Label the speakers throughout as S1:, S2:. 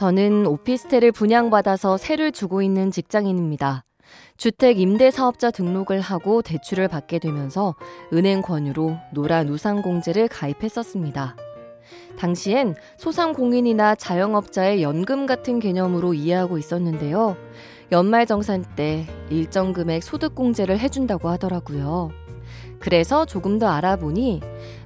S1: 저는 오피스텔을 분양받아서 세를 주고 있는 직장인입니다. 주택 임대 사업자 등록을 하고 대출을 받게 되면서 은행 권유로 노란 우상공제를 가입했었습니다. 당시엔 소상공인이나 자영업자의 연금 같은 개념으로 이해하고 있었는데요. 연말정산 때 일정 금액 소득공제를 해준다고 하더라고요. 그래서 조금 더 알아보니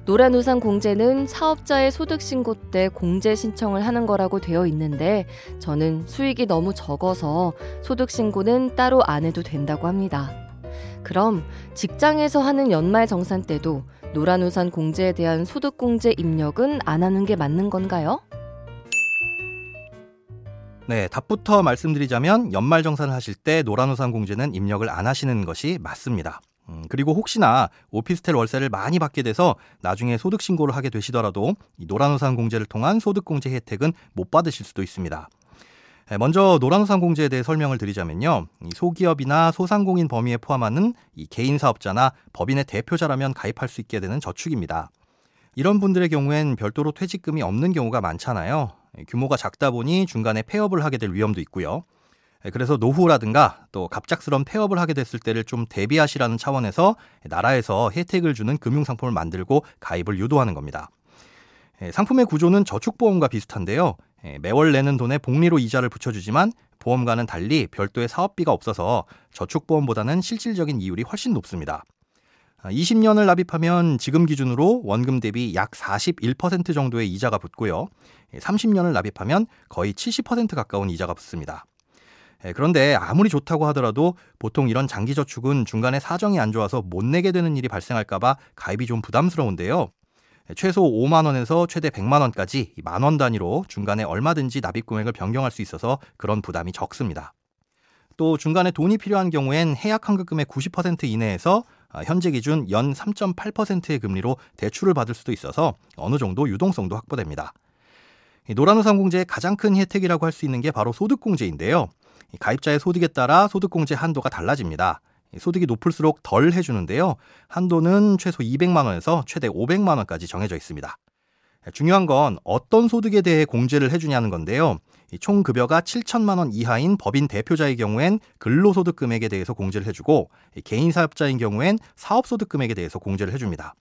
S1: 노란우산 공제는 사업자의 소득 신고 때 공제 신청을 하는 거라고 되어 있는데 저는 수익이 너무 적어서 소득 신고는 따로 안 해도 된다고 합니다. 그럼 직장에서 하는 연말 정산 때도 노란우산 공제에 대한 소득 공제 입력은 안 하는 게 맞는 건가요?
S2: 네, 답부터 말씀드리자면 연말정산을 하실 때 노란우산 공제는 입력을 안 하시는 것이 맞습니다. 음, 그리고 혹시나 오피스텔 월세를 많이 받게 돼서 나중에 소득 신고를 하게 되시더라도 노란우산 공제를 통한 소득 공제 혜택은 못 받으실 수도 있습니다. 먼저 노란우산 공제에 대해 설명을 드리자면요. 소기업이나 소상공인 범위에 포함하는 개인 사업자나 법인의 대표자라면 가입할 수 있게 되는 저축입니다. 이런 분들의 경우엔 별도로 퇴직금이 없는 경우가 많잖아요. 규모가 작다 보니 중간에 폐업을 하게 될 위험도 있고요. 예, 그래서 노후라든가 또 갑작스런 폐업을 하게 됐을 때를 좀 대비하시라는 차원에서 나라에서 혜택을 주는 금융상품을 만들고 가입을 유도하는 겁니다. 예, 상품의 구조는 저축보험과 비슷한데요. 예, 매월 내는 돈에 복리로 이자를 붙여주지만 보험과는 달리 별도의 사업비가 없어서 저축보험보다는 실질적인 이율이 훨씬 높습니다. 20년을 아, 납입하면 지금 기준으로 원금 대비 약 41% 정도의 이자가 붙고요. 30년을 납입하면 거의 70% 가까운 이자가 붙습니다. 예, 그런데 아무리 좋다고 하더라도 보통 이런 장기 저축은 중간에 사정이 안 좋아서 못 내게 되는 일이 발생할까봐 가입이 좀 부담스러운데요. 예, 최소 5만 원에서 최대 100만 원까지 만 원 단위로 중간에 얼마든지 납입 금액을 변경할 수 있어서 그런 부담이 적습니다. 또 중간에 돈이 필요한 경우엔 해약 환급금의 90% 이내에서 아, 현재 기준 연 3.8%의 금리로 대출을 받을 수도 있어서 어느 정도 유동성도 확보됩니다. 노란우산공제의 가장 큰 혜택이라고 할 수 있는 게 바로 소득공제인데요. 가입자의 소득에 따라 소득공제 한도가 달라집니다. 소득이 높을수록 덜 해주는데요. 한도는 최소 200만 원에서 최대 500만 원까지 정해져 있습니다. 중요한 건 어떤 소득에 대해 공제를 해주냐는 건데요. 총 급여가 7천만 원 이하인 법인 대표자의 경우엔 근로소득 금액에 대해서 공제를 해주고 개인 사업자인 경우엔 사업소득 금액에 대해서 공제를 해줍니다.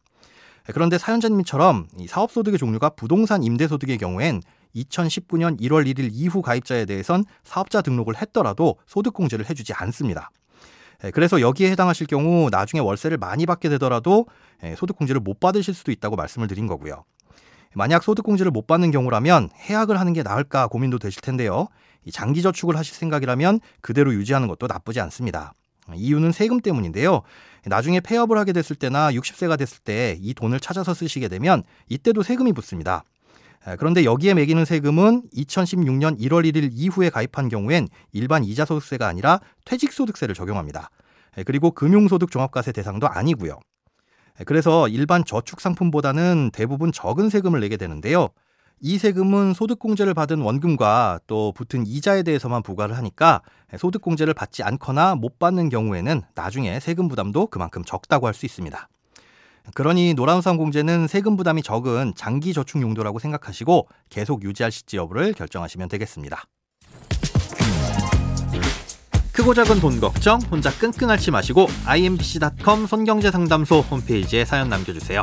S2: 그런데 사연자님처럼 사업소득의 종류가 부동산 임대소득의 경우엔 2019년 1월 1일 이후 가입자에 대해선 사업자 등록을 했더라도 소득공제를 해주지 않습니다. 예, 그래서 여기에 해당하실 경우 나중에 월세를 많이 받게 되더라도 예, 소득공제를 못 받으실 수도 있다고 말씀을 드린 거고요. 만약 소득공제를 못 받는 경우라면 해약을 하는 게 나을까 고민도 되실 텐데요. 장기 저축을 하실 생각이라면 그대로 유지하는 것도 나쁘지 않습니다. 이유는 세금 때문인데요. 나중에 폐업을 하게 됐을 때나 60세가 됐을 때 이 돈을 찾아서 쓰시게 되면 이때도 세금이 붙습니다. 그런데 여기에 매기는 세금은 2016년 1월 1일 이후에 가입한 경우엔 일반 이자소득세가 아니라 퇴직소득세를 적용합니다. 그리고 금융소득 종합과세 대상도 아니고요. 그래서 일반 저축상품보다는 대부분 적은 세금을 내게 되는데요. 이 세금은 소득공제를 받은 원금과 또 붙은 이자에 대해서만 부과를 하니까 소득공제를 받지 않거나 못 받는 경우에는 나중에 세금 부담도 그만큼 적다고 할 수 있습니다. 그러니 노란우산 공제는 세금 부담이 적은 장기 저축 용도라고 생각하시고 계속 유지하실지 여부를 결정하시면 되겠습니다. 크고 작은 돈 걱정 혼자 끙끙 앓지 마시고 imbc.com 손경제상담소 홈페이지에 사연 남겨주세요.